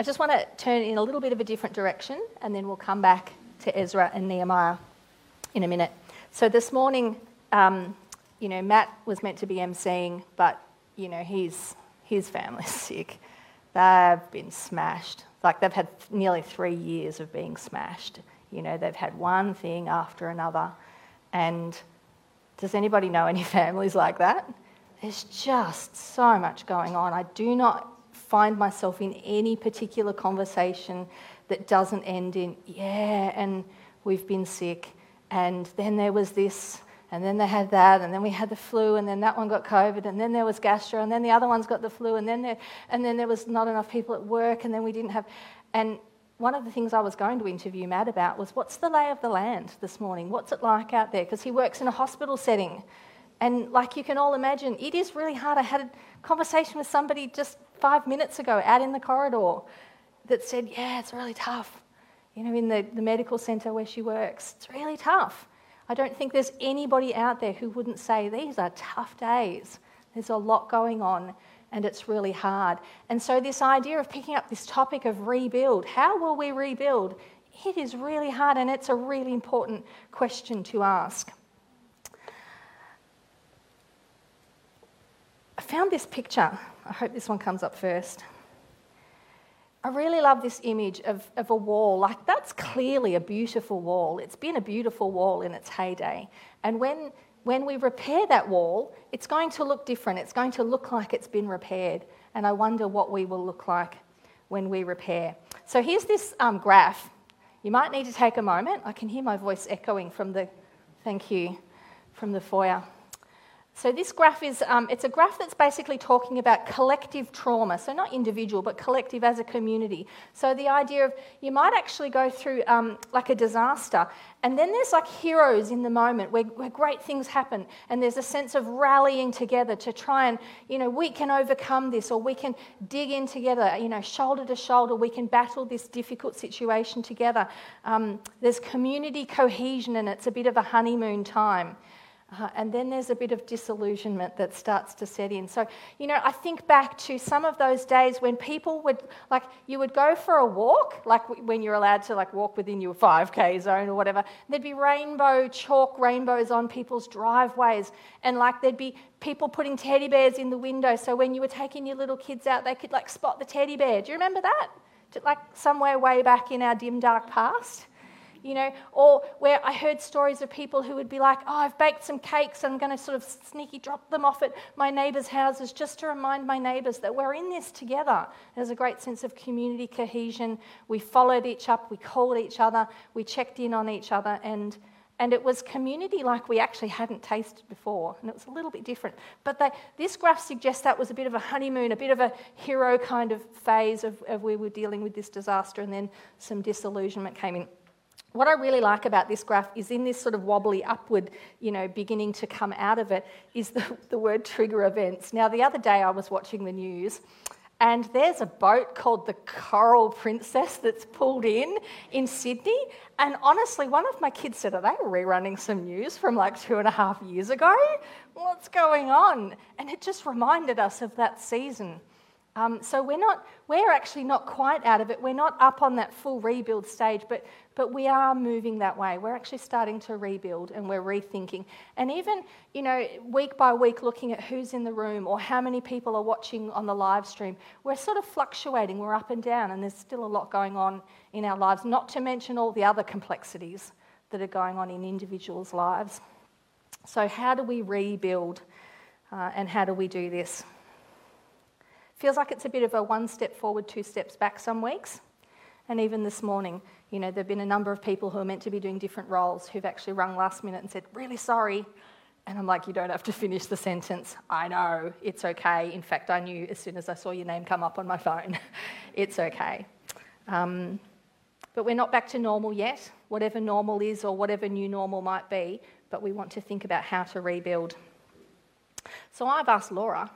I just want to turn in a little bit of a different direction and then we'll come back to Ezra and Nehemiah in a minute. So this morning, um, you know, Matt was meant to be emceeing, but, you know, he's, his family's sick. They've been smashed. Like they've had nearly three years of being smashed. You know, they've had one thing after another. And does anybody know any families like that? There's just so much going on. I do not find myself in any particular conversation that doesn't end in, yeah, and we've been sick, and then there was this, and then they had that, and then we had the flu, and then that one got COVID, and then there was gastro, and then the other one's got the flu, and then there, and then there was not enough people at work, and then we didn't have, and one of the things I was going to interview Matt about was what's the lay of the land this morning? What's it like out there? Because he works in a hospital setting. And like you can all imagine, it is really hard. I had a conversation with somebody just five minutes ago out in the corridor that said, Yeah, it's really tough. You know, in the, the medical centre where she works, it's really tough. I don't think there's anybody out there who wouldn't say these are tough days. There's a lot going on and it's really hard. And so, this idea of picking up this topic of rebuild how will we rebuild? It is really hard and it's a really important question to ask. Found this picture. I hope this one comes up first. I really love this image of, of a wall. Like, that's clearly a beautiful wall. It's been a beautiful wall in its heyday. And when, when we repair that wall, it's going to look different. It's going to look like it's been repaired. And I wonder what we will look like when we repair. So, here's this um, graph. You might need to take a moment. I can hear my voice echoing from the, thank you, from the foyer. So this graph is, um, it's a graph that's basically talking about collective trauma. So not individual, but collective as a community. So the idea of you might actually go through um, like a disaster, and then there's like heroes in the moment where, where great things happen, and there's a sense of rallying together to try and, you know, we can overcome this, or we can dig in together, you know, shoulder to shoulder, we can battle this difficult situation together. Um, there's community cohesion, and it's a bit of a honeymoon time. Uh, and then there's a bit of disillusionment that starts to set in. So, you know, I think back to some of those days when people would, like, you would go for a walk, like when you're allowed to, like, walk within your 5K zone or whatever. There'd be rainbow, chalk rainbows on people's driveways. And, like, there'd be people putting teddy bears in the window. So when you were taking your little kids out, they could, like, spot the teddy bear. Do you remember that? Like, somewhere way back in our dim, dark past you know, or where I heard stories of people who would be like, oh, I've baked some cakes. I'm going to sort of sneaky drop them off at my neighbours' houses just to remind my neighbours that we're in this together. There's a great sense of community cohesion. We followed each up, we called each other, we checked in on each other, and and it was community like we actually hadn't tasted before, and it was a little bit different. But they, this graph suggests that was a bit of a honeymoon, a bit of a hero kind of phase of, of where we were dealing with this disaster, and then some disillusionment came in what I really like about this graph is in this sort of wobbly upward, you know, beginning to come out of it, is the, the word trigger events. Now, the other day I was watching the news and there's a boat called the Coral Princess that's pulled in in Sydney. And honestly, one of my kids said, Are they rerunning some news from like two and a half years ago? What's going on? And it just reminded us of that season. Um, so we're not, we're actually not quite out of it. We're not up on that full rebuild stage, but, but we are moving that way. We're actually starting to rebuild and we're rethinking. And even, you know, week by week looking at who's in the room or how many people are watching on the live stream, we're sort of fluctuating. We're up and down, and there's still a lot going on in our lives, not to mention all the other complexities that are going on in individuals' lives. So, how do we rebuild uh, and how do we do this? Feels like it's a bit of a one step forward, two steps back some weeks. And even this morning, you know, there have been a number of people who are meant to be doing different roles who've actually rung last minute and said, really sorry. And I'm like, you don't have to finish the sentence. I know, it's okay. In fact, I knew as soon as I saw your name come up on my phone, it's okay. Um, but we're not back to normal yet, whatever normal is or whatever new normal might be, but we want to think about how to rebuild. So I've asked Laura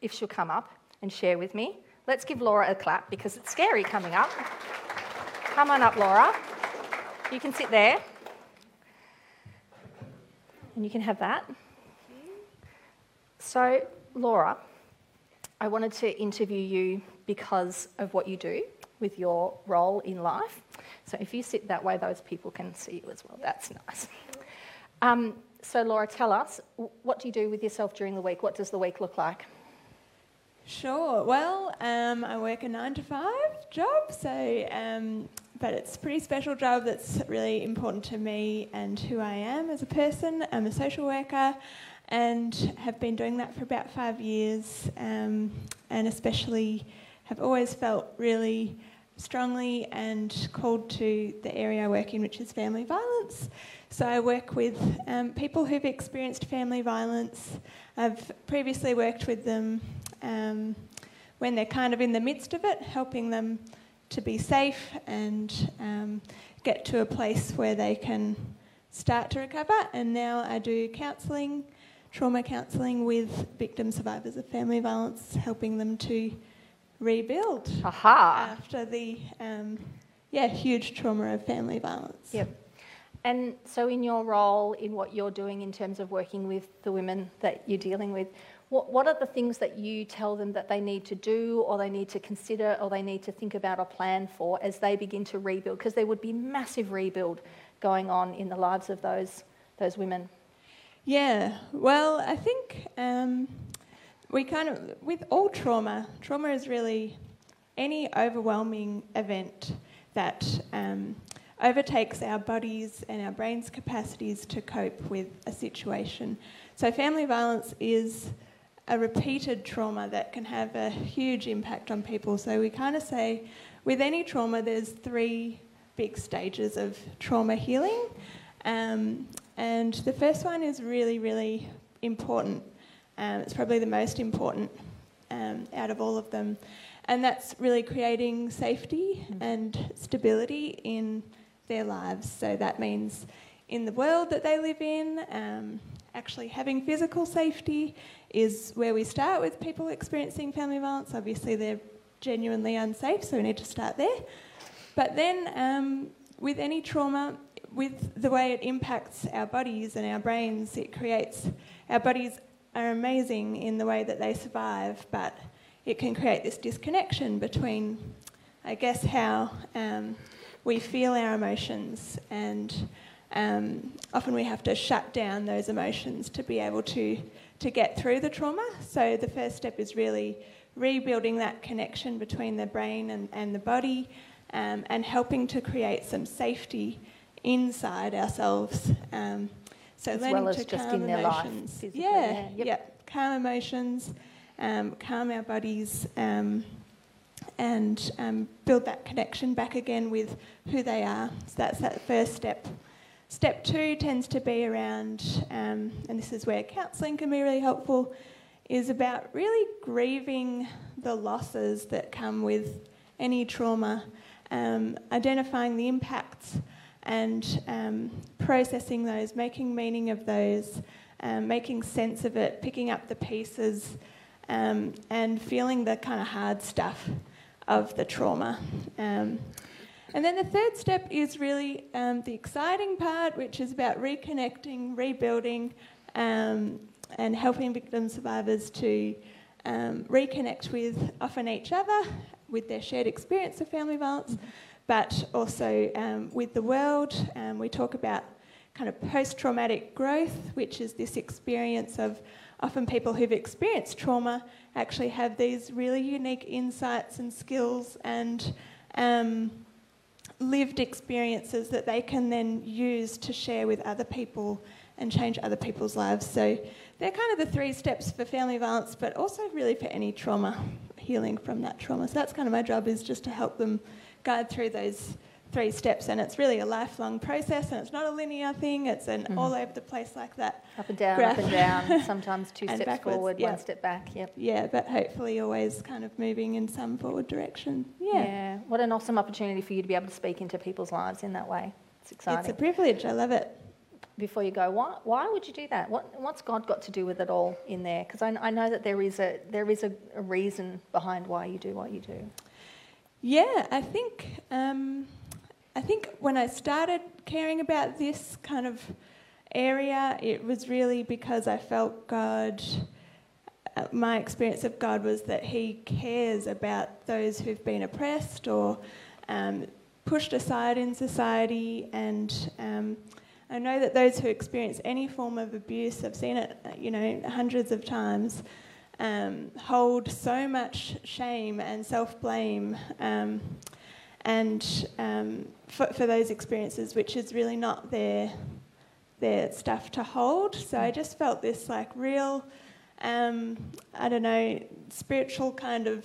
if she'll come up and share with me. Let's give Laura a clap because it's scary coming up. Come on up, Laura. You can sit there. And you can have that. So, Laura, I wanted to interview you because of what you do with your role in life. So if you sit that way, those people can see you as well. That's nice. Um, so, Laura, tell us what do you do with yourself during the week? What does the week look like? Sure. Well, um, I work a nine to five job, so um, but it's a pretty special job that's really important to me and who I am as a person. I'm a social worker and have been doing that for about five years, um, and especially have always felt really strongly and called to the area I work in, which is family violence. So I work with um, people who've experienced family violence. I've previously worked with them um, when they're kind of in the midst of it, helping them to be safe and um, get to a place where they can start to recover. And now I do counselling, trauma counselling with victim survivors of family violence, helping them to rebuild Aha. after the um, yeah huge trauma of family violence. Yep. And so, in your role, in what you're doing in terms of working with the women that you're dealing with, what, what are the things that you tell them that they need to do or they need to consider or they need to think about or plan for as they begin to rebuild? Because there would be massive rebuild going on in the lives of those, those women. Yeah, well, I think um, we kind of, with all trauma, trauma is really any overwhelming event that um, overtakes our bodies and our brain's capacities to cope with a situation. So, family violence is a repeated trauma that can have a huge impact on people. So we kind of say with any trauma, there's three big stages of trauma healing. Um, and the first one is really, really important. Um, it's probably the most important um, out of all of them. And that's really creating safety and stability in their lives. So that means in the world that they live in, um, actually having physical safety is where we start with people experiencing family violence. Obviously, they're genuinely unsafe, so we need to start there. But then, um, with any trauma, with the way it impacts our bodies and our brains, it creates our bodies are amazing in the way that they survive, but it can create this disconnection between, I guess, how um, we feel our emotions and um, often we have to shut down those emotions to be able to, to get through the trauma. So the first step is really rebuilding that connection between the brain and, and the body um, and helping to create some safety inside ourselves. Um, so as learning well as to just calm in their emotions. life. yeah, Yeah. Yep. yep. Calm emotions, um, calm our bodies, um, and um, build that connection back again with who they are. So that's that first step. Step two tends to be around, um, and this is where counselling can be really helpful, is about really grieving the losses that come with any trauma, um, identifying the impacts and um, processing those, making meaning of those, um, making sense of it, picking up the pieces, um, and feeling the kind of hard stuff of the trauma. And then the third step is really um, the exciting part, which is about reconnecting, rebuilding, um, and helping victim survivors to um, reconnect with often each other, with their shared experience of family violence, but also um, with the world. Um, we talk about kind of post traumatic growth, which is this experience of often people who've experienced trauma actually have these really unique insights and skills and um, lived experiences that they can then use to share with other people and change other people's lives. So they're kind of the three steps for family violence, but also really for any trauma, healing from that trauma. So that's kind of my job is just to help them guide through those three steps and it's really a lifelong process and it's not a linear thing. It's an mm-hmm. all over the place like that up and down graph. up and down sometimes two steps backwards. forward yep. one step back yep. Yeah but hopefully always kind of moving in some forward direction. Yeah. Yeah. What an awesome opportunity for you to be able to speak into people's lives in that way. It's exciting it's a privilege i love it. Before you go why, why would you do that? What, what's god got to do with it all in there? Because I, I, know that there is a there is a, a, reason behind why you do what you do. Yeah i think um, I think when I started caring about this kind of area, it was really because I felt God uh, my experience of God was that He cares about those who've been oppressed or um, pushed aside in society. And um, I know that those who experience any form of abuse, I've seen it, you know, hundreds of times, um, hold so much shame and self blame. And um, for, for those experiences, which is really not their their stuff to hold. So I just felt this like real um, I don't know, spiritual kind of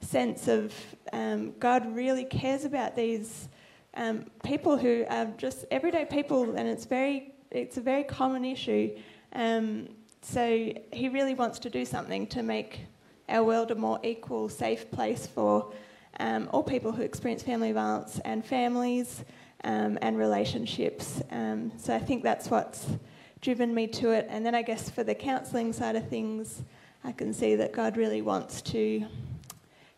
sense of um, God really cares about these um, people who are just everyday people, and it's very, it's a very common issue. Um, so He really wants to do something to make our world a more equal, safe place for um, all people who experience family violence and families um, and relationships. so I think that's what's driven me to it. And then I guess for the counselling side of things, I can see that God really wants to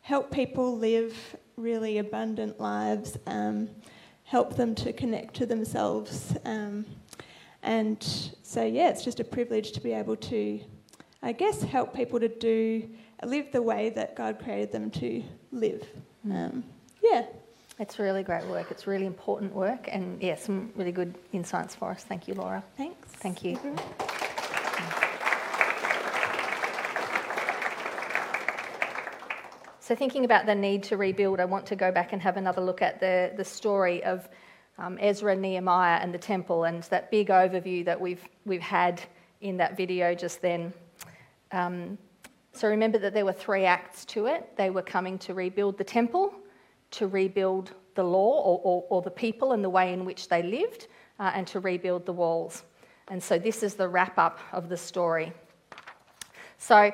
help people live really abundant lives, um, help them to connect to themselves. Um, and so, yeah, it's just a privilege to be able to, I guess, help people to do, live the way that God created them to live. Um, yeah. It's really great work. It's really important work, and yeah, some really good insights for us. Thank you, Laura. Thanks. Thank you. Mm-hmm. So, thinking about the need to rebuild, I want to go back and have another look at the, the story of um, Ezra, Nehemiah, and the temple, and that big overview that we've, we've had in that video just then. Um, so, remember that there were three acts to it. They were coming to rebuild the temple, to rebuild the law or, or, or the people and the way in which they lived, uh, and to rebuild the walls. And so this is the wrap up of the story. So,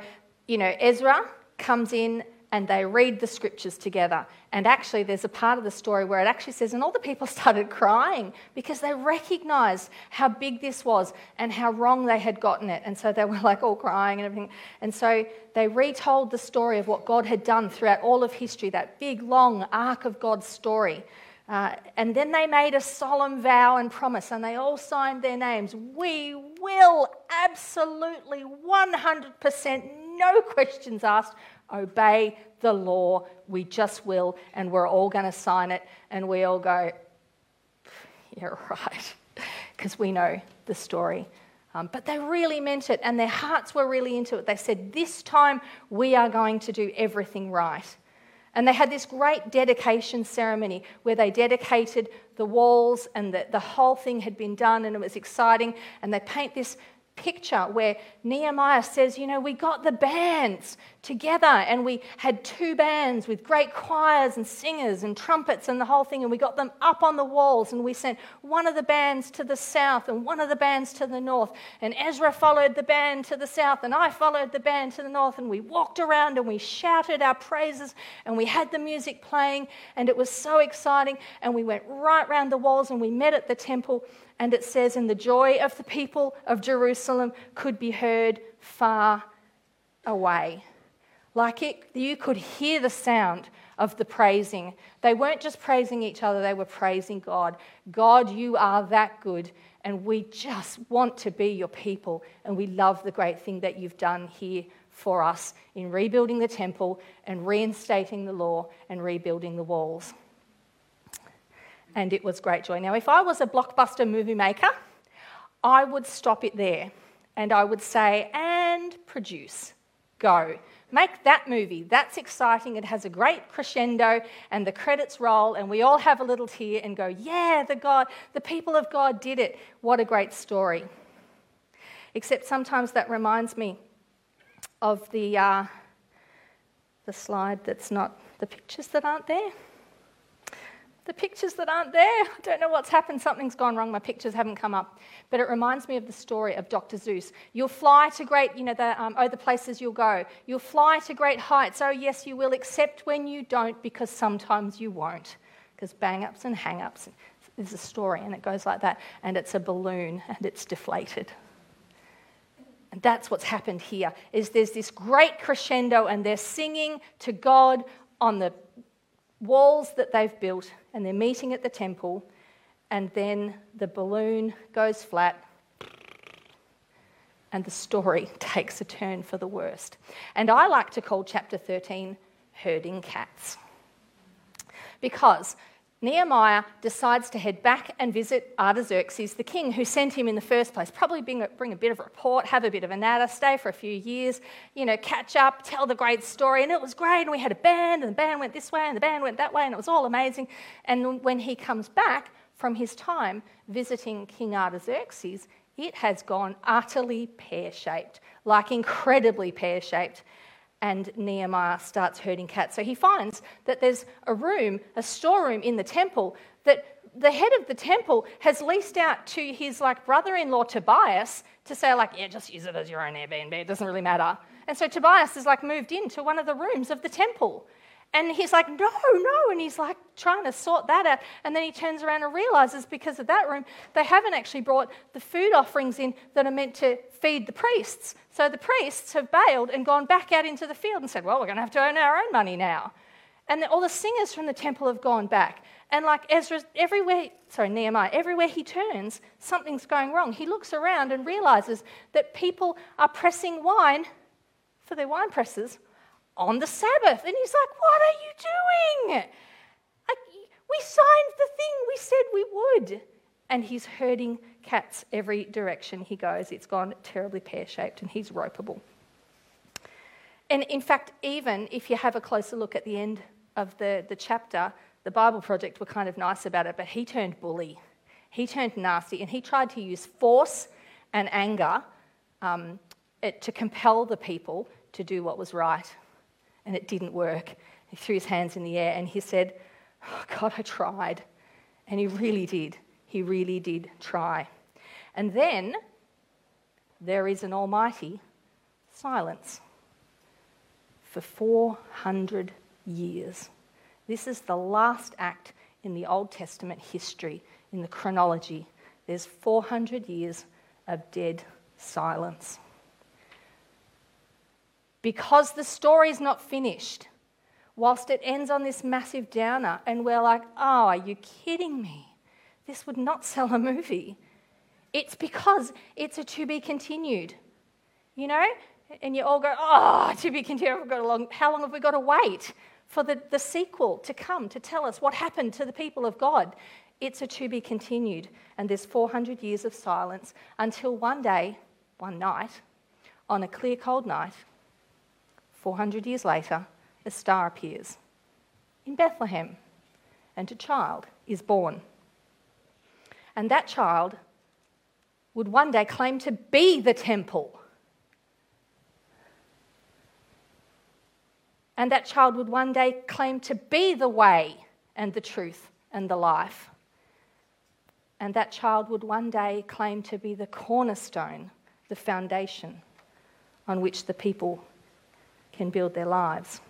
you know, Ezra comes in and they read the scriptures together. And actually, there's a part of the story where it actually says, and all the people started crying because they recognized how big this was and how wrong they had gotten it. And so they were like all crying and everything. And so they retold the story of what God had done throughout all of history, that big, long arc of God's story. Uh, and then they made a solemn vow and promise, and they all signed their names. We will absolutely 100%, no questions asked, obey the law. We just will, and we're all going to sign it. And we all go, yeah, right, because we know the story. Um, but they really meant it, and their hearts were really into it. They said, This time we are going to do everything right. And they had this great dedication ceremony where they dedicated the walls, and the, the whole thing had been done, and it was exciting. And they paint this picture where Nehemiah says, You know, we got the bands together and we had two bands with great choirs and singers and trumpets and the whole thing, and we got them up on the walls. And we sent one of the bands to the south and one of the bands to the north. And Ezra followed the band to the south, and I followed the band to the north. And we walked around and we shouted our praises and we had the music playing, and it was so exciting. And we went right round the walls and we met at the temple and it says, And the joy of the people of Jerusalem could be heard far away. Like it, you could hear the sound of the praising. They weren't just praising each other, they were praising God. God, you are that good, and we just want to be your people, and we love the great thing that you've done here for us in rebuilding the temple and reinstating the law and rebuilding the walls and it was great joy. Now, if I was a blockbuster movie maker, I would stop it there and I would say, and produce, go. Make that movie. That's exciting. It has a great crescendo and the credits roll and we all have a little tear and go, yeah, the God, the people of God did it. What a great story. Except sometimes that reminds me of the, uh, the slide that's not the pictures that aren't there the pictures that aren't there. I don't know what's happened. Something's gone wrong. My pictures haven't come up. But it reminds me of the story of Dr. Seuss. You'll fly to great, you know, the, um, oh, the places you'll go. You'll fly to great heights. Oh, yes, you will, except when you don't, because sometimes you won't. Because bang ups and hang ups is a story, and it goes like that. And it's a balloon, and it's deflated. And that's what's happened here is there's this great crescendo and they're singing to God on the walls that they've built and they're meeting at the temple, and then the balloon goes flat and the story takes a turn for the worst. And I like to call chapter 13 Herding Cats. Because Nehemiah decides to head back and visit Artaxerxes, the king who sent him in the first place. Probably bring a, bring a bit of a report, have a bit of a natter, stay for a few years, you know, catch up, tell the great story. And it was great. And we had a band, and the band went this way, and the band went that way, and it was all amazing. And when he comes back from his time visiting King Artaxerxes, it has gone utterly pear shaped, like incredibly pear shaped and Nehemiah starts herding cats. So he finds that there's a room, a storeroom in the temple that the head of the temple has leased out to his like brother-in-law Tobias to say like, yeah, just use it as your own Airbnb. It doesn't really matter. And so Tobias is like moved into one of the rooms of the temple. And he's like, no, no. And he's like trying to sort that out. And then he turns around and realizes because of that room, they haven't actually brought the food offerings in that are meant to feed the priests. So the priests have bailed and gone back out into the field and said, well, we're going to have to earn our own money now. And all the singers from the temple have gone back. And like Ezra, everywhere, sorry, Nehemiah, everywhere he turns, something's going wrong. He looks around and realizes that people are pressing wine for their wine presses on the Sabbath. And he's like, What are you doing? We signed the thing we said we would. And he's herding cats every direction he goes. It's gone terribly pear shaped and he's ropeable. And in fact, even if you have a closer look at the end of the, the chapter, the Bible Project were kind of nice about it, but he turned bully. He turned nasty and he tried to use force and anger um, it, to compel the people to do what was right and it didn't work. He threw his hands in the air and he said, oh, God, I tried. And he really did. He really did try. And then there is an almighty silence for 400 years. This is the last act in the Old Testament history, in the chronology. There's 400 years of dead silence because the story's not finished, whilst it ends on this massive downer, and we're like, oh, are you kidding me? This would not sell a movie. It's because it's a to be continued, you know? And you all go, oh, to be continued. We've got a long, how long have we got to wait for the, the sequel to come to tell us what happened to the people of God? It's a to be continued. And there's 400 years of silence until one day, one night, on a clear, cold night, 400 years later, a star appears in Bethlehem, and a child is born. And that child would one day claim to be the temple. And that child would one day claim to be the way and the truth and the life. And that child would one day claim to be the cornerstone, the foundation on which the people can build their lives.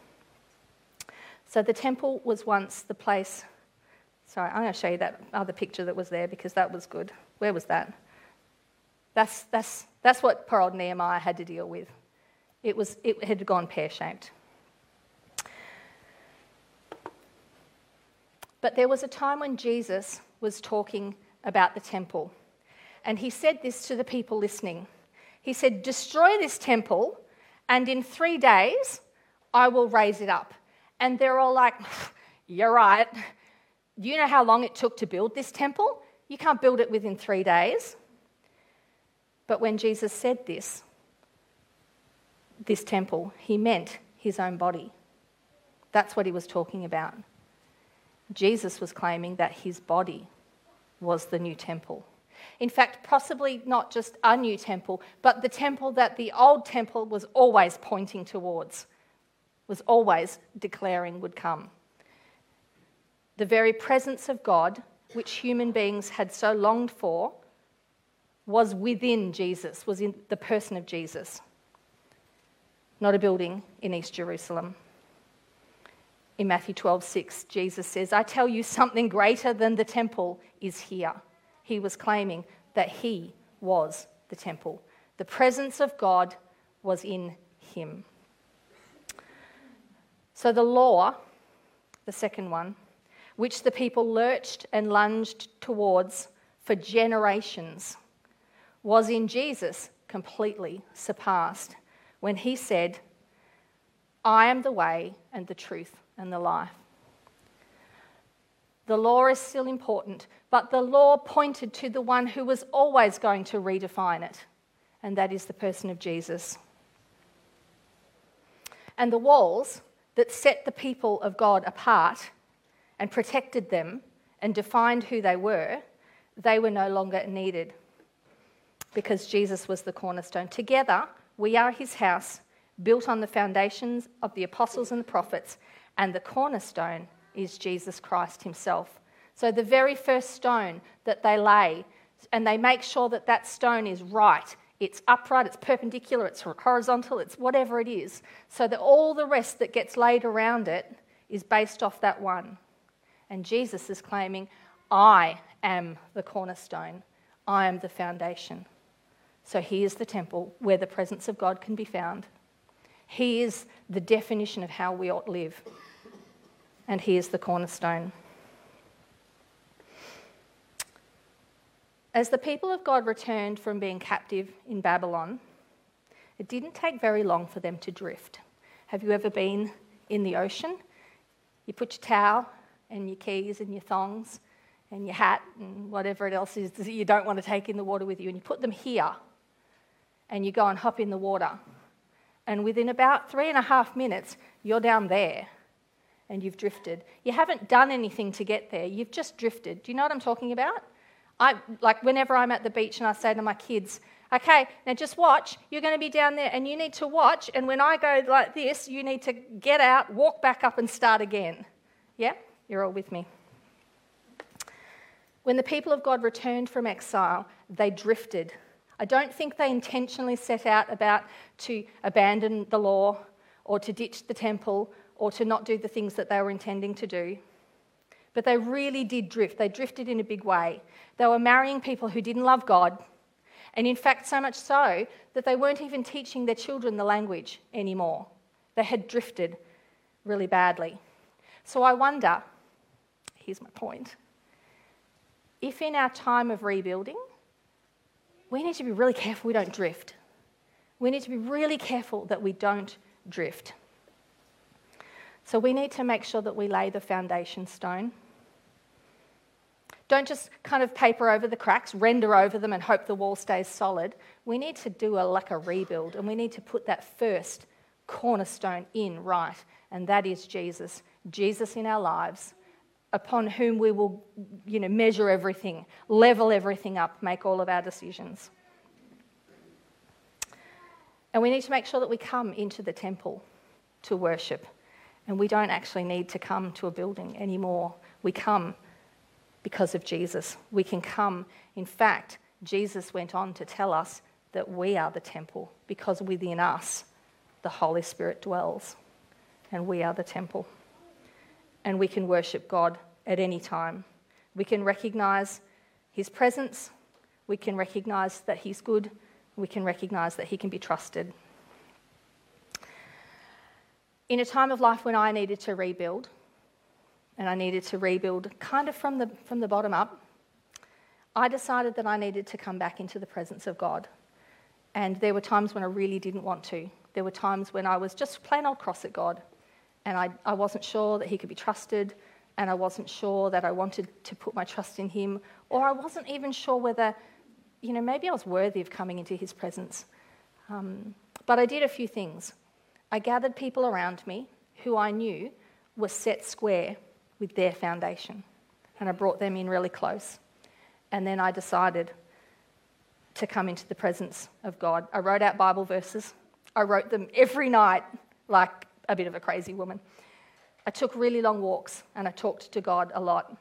So the temple was once the place. Sorry, I'm going to show you that other picture that was there because that was good. Where was that? That's, that's, that's what poor old Nehemiah had to deal with. It, was, it had gone pear shaped. But there was a time when Jesus was talking about the temple. And he said this to the people listening. He said, Destroy this temple, and in three days I will raise it up. And they're all like, You're right. You know how long it took to build this temple? You can't build it within three days. But when Jesus said this, this temple, he meant his own body. That's what he was talking about. Jesus was claiming that his body was the new temple. In fact, possibly not just a new temple, but the temple that the old temple was always pointing towards, was always declaring would come. The very presence of God, which human beings had so longed for, was within Jesus, was in the person of Jesus, not a building in East Jerusalem. In Matthew 12, 6, Jesus says, I tell you something greater than the temple is here he was claiming that he was the temple. The presence of God was in him. So the law, the second one, which the people lurched and lunged towards for generations, was in Jesus completely surpassed when he said, I am the way and the truth and the life. The law is still important, but the law pointed to the one who was always going to redefine it, and that is the person of Jesus. And the walls that set the people of God apart and protected them and defined who they were, they were no longer needed because Jesus was the cornerstone. Together, we are his house, built on the foundations of the apostles and the prophets, and the cornerstone is Jesus Christ himself. So, the very first stone that they lay, and they make sure that that stone is right, it's upright, it's perpendicular, it's horizontal, it's whatever it is, so that all the rest that gets laid around it is based off that one. And Jesus is claiming, I am the cornerstone, I am the foundation. So he is the temple where the presence of God can be found. He is the definition of how we ought to live. And he is the cornerstone. As the people of God returned from being captive in Babylon, it didn't take very long for them to drift. Have you ever been in the ocean? You put your towel and your keys and your thongs and your hat and whatever it else is that you don't want to take in the water with you, and you put them here and you go and hop in the water. And within about three and a half minutes, you're down there and you've drifted. You haven't done anything to get there, you've just drifted. Do you know what I'm talking about? I, like whenever I'm at the beach and I say to my kids, okay, now just watch, you're going to be down there and you need to watch, and when I go like this, you need to get out, walk back up, and start again. Yeah? You're all with me. When the people of God returned from exile, they drifted I don't think they intentionally set out about to abandon the law or to ditch the temple or to not do the things that they were intending to do. But they really did drift. They drifted in a big way. They were marrying people who didn't love God. And in fact, so much so that they weren't even teaching their children the language anymore. They had drifted really badly. So I wonder here's my point if in our time of rebuilding, we need to be really careful we don't drift. We need to be really careful that we don't drift. So we need to make sure that we lay the foundation stone. Don't just kind of paper over the cracks, render over them, and hope the wall stays solid. We need to do a, like a rebuild, and we need to put that first cornerstone in right, and that is Jesus. Jesus in our lives, upon whom we will you know, measure everything, level everything up, make all of our decisions. And we need to make sure that we come into the temple to worship. And we don't actually need to come to a building anymore. We come because of Jesus. We can come. In fact, Jesus went on to tell us that we are the temple because within us the Holy Spirit dwells. And we are the temple and we can worship God at any time. We can recognize His presence, we can recognize that He's good, we can recognize that He can be trusted. In a time of life when I needed to rebuild, and I needed to rebuild kind of from the, from the bottom up, I decided that I needed to come back into the presence of God. And there were times when I really didn't want to. There were times when I was just plain old cross at God and I, I wasn't sure that he could be trusted, and I wasn't sure that I wanted to put my trust in him, or I wasn't even sure whether, you know, maybe I was worthy of coming into his presence. Um, but I did a few things. I gathered people around me who I knew were set square with their foundation, and I brought them in really close. And then I decided to come into the presence of God. I wrote out Bible verses. I wrote them every night, like a bit of a crazy woman. I took really long walks and I talked to God a lot.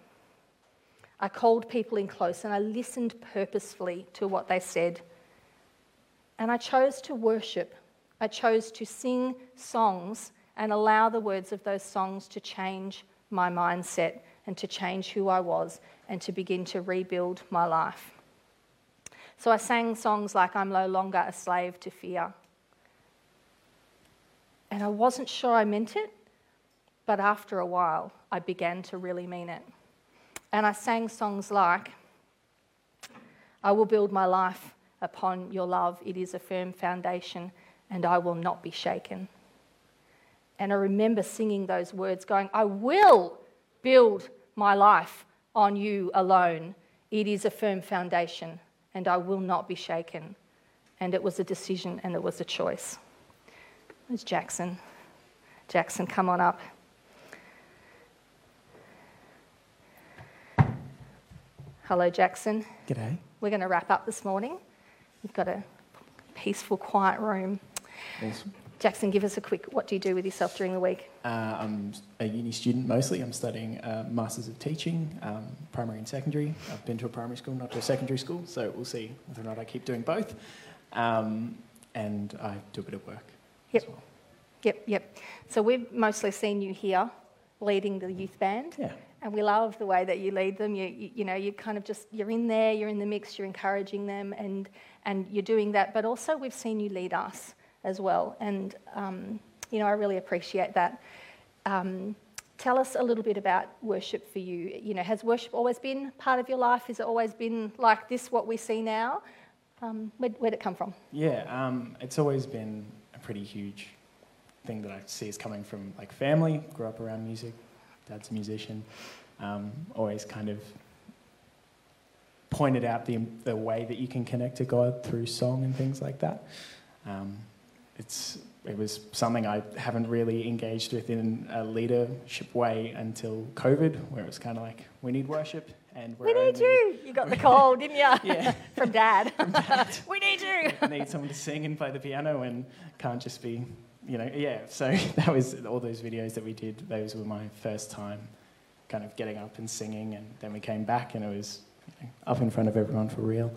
I called people in close and I listened purposefully to what they said. And I chose to worship. I chose to sing songs and allow the words of those songs to change my mindset and to change who I was and to begin to rebuild my life. So I sang songs like I'm no longer a slave to fear. And I wasn't sure I meant it, but after a while, I began to really mean it. And I sang songs like, I will build my life upon your love. It is a firm foundation, and I will not be shaken. And I remember singing those words, going, I will build my life on you alone. It is a firm foundation, and I will not be shaken. And it was a decision and it was a choice. There's Jackson. Jackson, come on up. Hello, Jackson. G'day. We're going to wrap up this morning. You've got a peaceful, quiet room. Awesome. Jackson, give us a quick what do you do with yourself during the week? Uh, I'm a uni student mostly. I'm studying uh, Masters of Teaching, um, primary and secondary. I've been to a primary school, not to a secondary school, so we'll see whether or not I keep doing both. Um, and I do a bit of work Yep. as well. Yep, yep. So we've mostly seen you here leading the youth band. Yeah. And we love the way that you lead them. You, you, you know, you kind of just, you're in there, you're in the mix, you're encouraging them, and, and you're doing that. But also, we've seen you lead us as well. And, um, you know, I really appreciate that. Um, tell us a little bit about worship for you. You know, has worship always been part of your life? Has it always been like this, what we see now? Um, where, where'd it come from? Yeah, um, it's always been a pretty huge thing that I see is coming from like family. Grew up around music. Dad's a musician. Um, always kind of pointed out the the way that you can connect to God through song and things like that. Um, it's it was something I haven't really engaged with in a leadership way until COVID, where it was kind of like we need worship and we're We need only- you. You got the call, didn't you? Yeah. From dad. we need you. We need someone to sing and play the piano and can't just be, you know, yeah. So that was all those videos that we did. Those were my first time kind of getting up and singing. And then we came back and it was you know, up in front of everyone for real.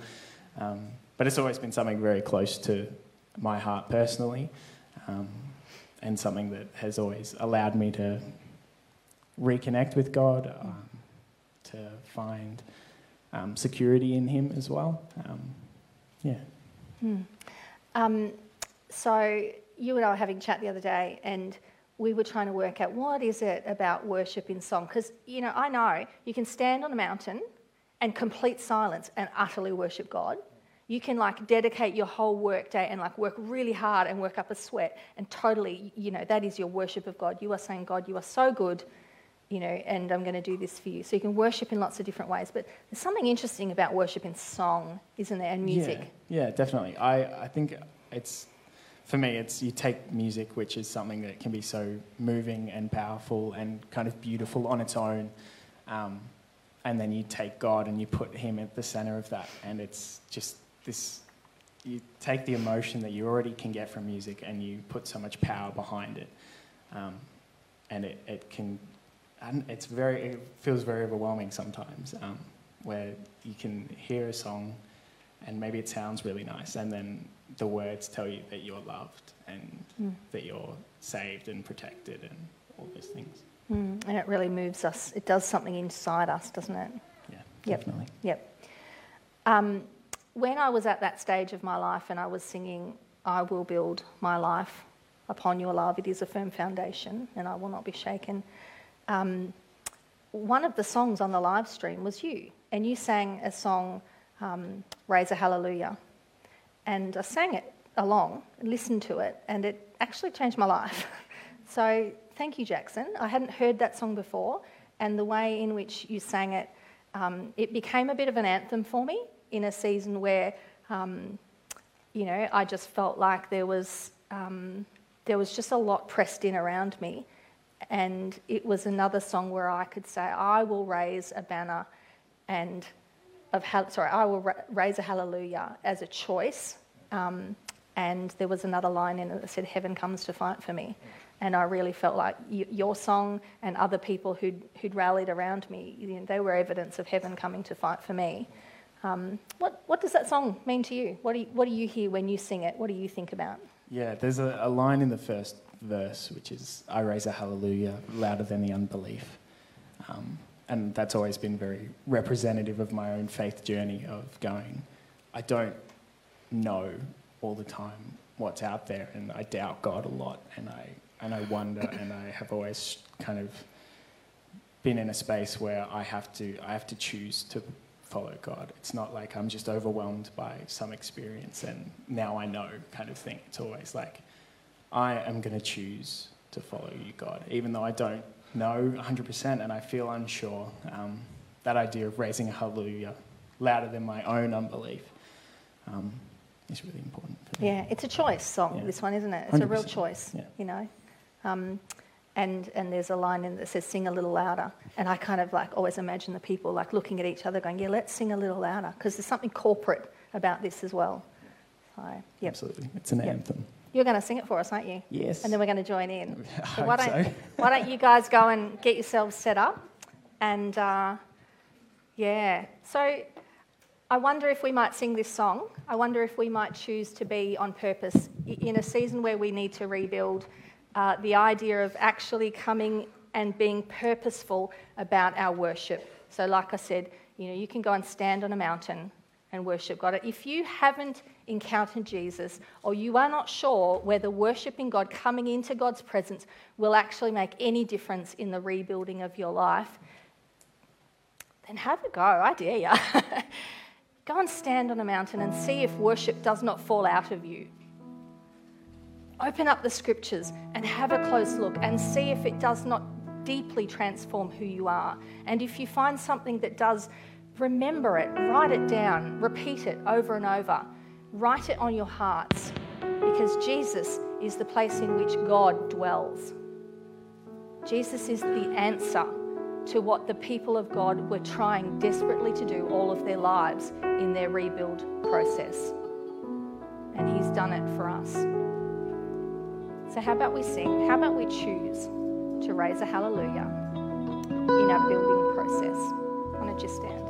Um, but it's always been something very close to my heart personally um, and something that has always allowed me to reconnect with God, um, to find um, security in Him as well. Um, yeah. Hmm. Um, so you and I were having a chat the other day, and we were trying to work out what is it about worship in song? Because you know, I know you can stand on a mountain and complete silence and utterly worship God. You can like dedicate your whole work day and like work really hard and work up a sweat and totally, you know, that is your worship of God. You are saying, God, you are so good, you know, and I'm going to do this for you. So you can worship in lots of different ways. But there's something interesting about worship in song, isn't there, and music? Yeah, yeah, definitely. I, I think it's, for me, it's you take music, which is something that can be so moving and powerful and kind of beautiful on its own. Um, and then you take God and you put Him at the center of that. And it's just this you take the emotion that you already can get from music and you put so much power behind it. Um, and it, it can, and it's very, it feels very overwhelming sometimes, um, where you can hear a song and maybe it sounds really nice, and then the words tell you that you're loved and Mm. that you're saved and protected and all those things. Mm, and it really moves us. It does something inside us, doesn't it? Yeah, Yep. definitely. Yep. Um, when I was at that stage of my life and I was singing, I will build my life upon your love, it is a firm foundation and I will not be shaken. Um, one of the songs on the live stream was you, and you sang a song, um, Raise a Hallelujah. And I sang it along, listened to it, and it actually changed my life. so thank you, Jackson. I hadn't heard that song before, and the way in which you sang it, um, it became a bit of an anthem for me in a season where, um, you know, I just felt like there was um, there was just a lot pressed in around me, and it was another song where I could say, "I will raise a banner," and of sorry, I will ra- raise a hallelujah as a choice. Um, and there was another line in it that said, "Heaven comes to fight for me," and I really felt like your song and other people who'd, who'd rallied around me, you know, they were evidence of heaven coming to fight for me. Um, what, what does that song mean to you? What do you, what do you hear when you sing it? What do you think about? Yeah, there's a, a line in the first verse which is, I raise a hallelujah louder than the unbelief. Um, and that's always been very representative of my own faith journey of going, I don't know all the time what's out there, and I doubt God a lot, and I, and I wonder, and I have always kind of been in a space where I have to, I have to choose to follow God. It's not like I'm just overwhelmed by some experience and now I know kind of thing. It's always like, I am going to choose to follow you, God, even though I don't know 100% and I feel unsure. Um, that idea of raising a hallelujah louder than my own unbelief um, is really important for me. Yeah, it's a choice song, Yeah. this one, isn't it? It's a real choice, yeah. you know. Um, and, and there's a line in that says, sing a little louder. And I kind of like always imagine the people like looking at each other going, yeah, let's sing a little louder. Because there's something corporate about this as well. So, yep. Absolutely. It's an Yep. anthem. You're going to sing it for us, aren't you? Yes. And then we're going to join in. I So why, hope don't, so. why don't you guys go and get yourselves set up? And uh, yeah, so I wonder if we might sing this song. I wonder if we might choose to be on purpose in a season where we need to rebuild uh, the idea of actually coming and being purposeful about our worship. So, like I said, you know, you can go and stand on a mountain and worship God. If you haven't encountered Jesus or you are not sure whether worshiping God, coming into God's presence, will actually make any difference in the rebuilding of your life, then have a go. I dare you. go and stand on a mountain and see if worship does not fall out of you. Open up the scriptures and have a close look and see if it does not deeply transform who you are. And if you find something that does, remember it, write it down, repeat it over and over, write it on your hearts because Jesus is the place in which God dwells. Jesus is the answer to what the people of God were trying desperately to do all of their lives in their rebuild process. And He's done it for us. So, how about we sing? How about we choose to raise a hallelujah in our building process? Why don't you stand?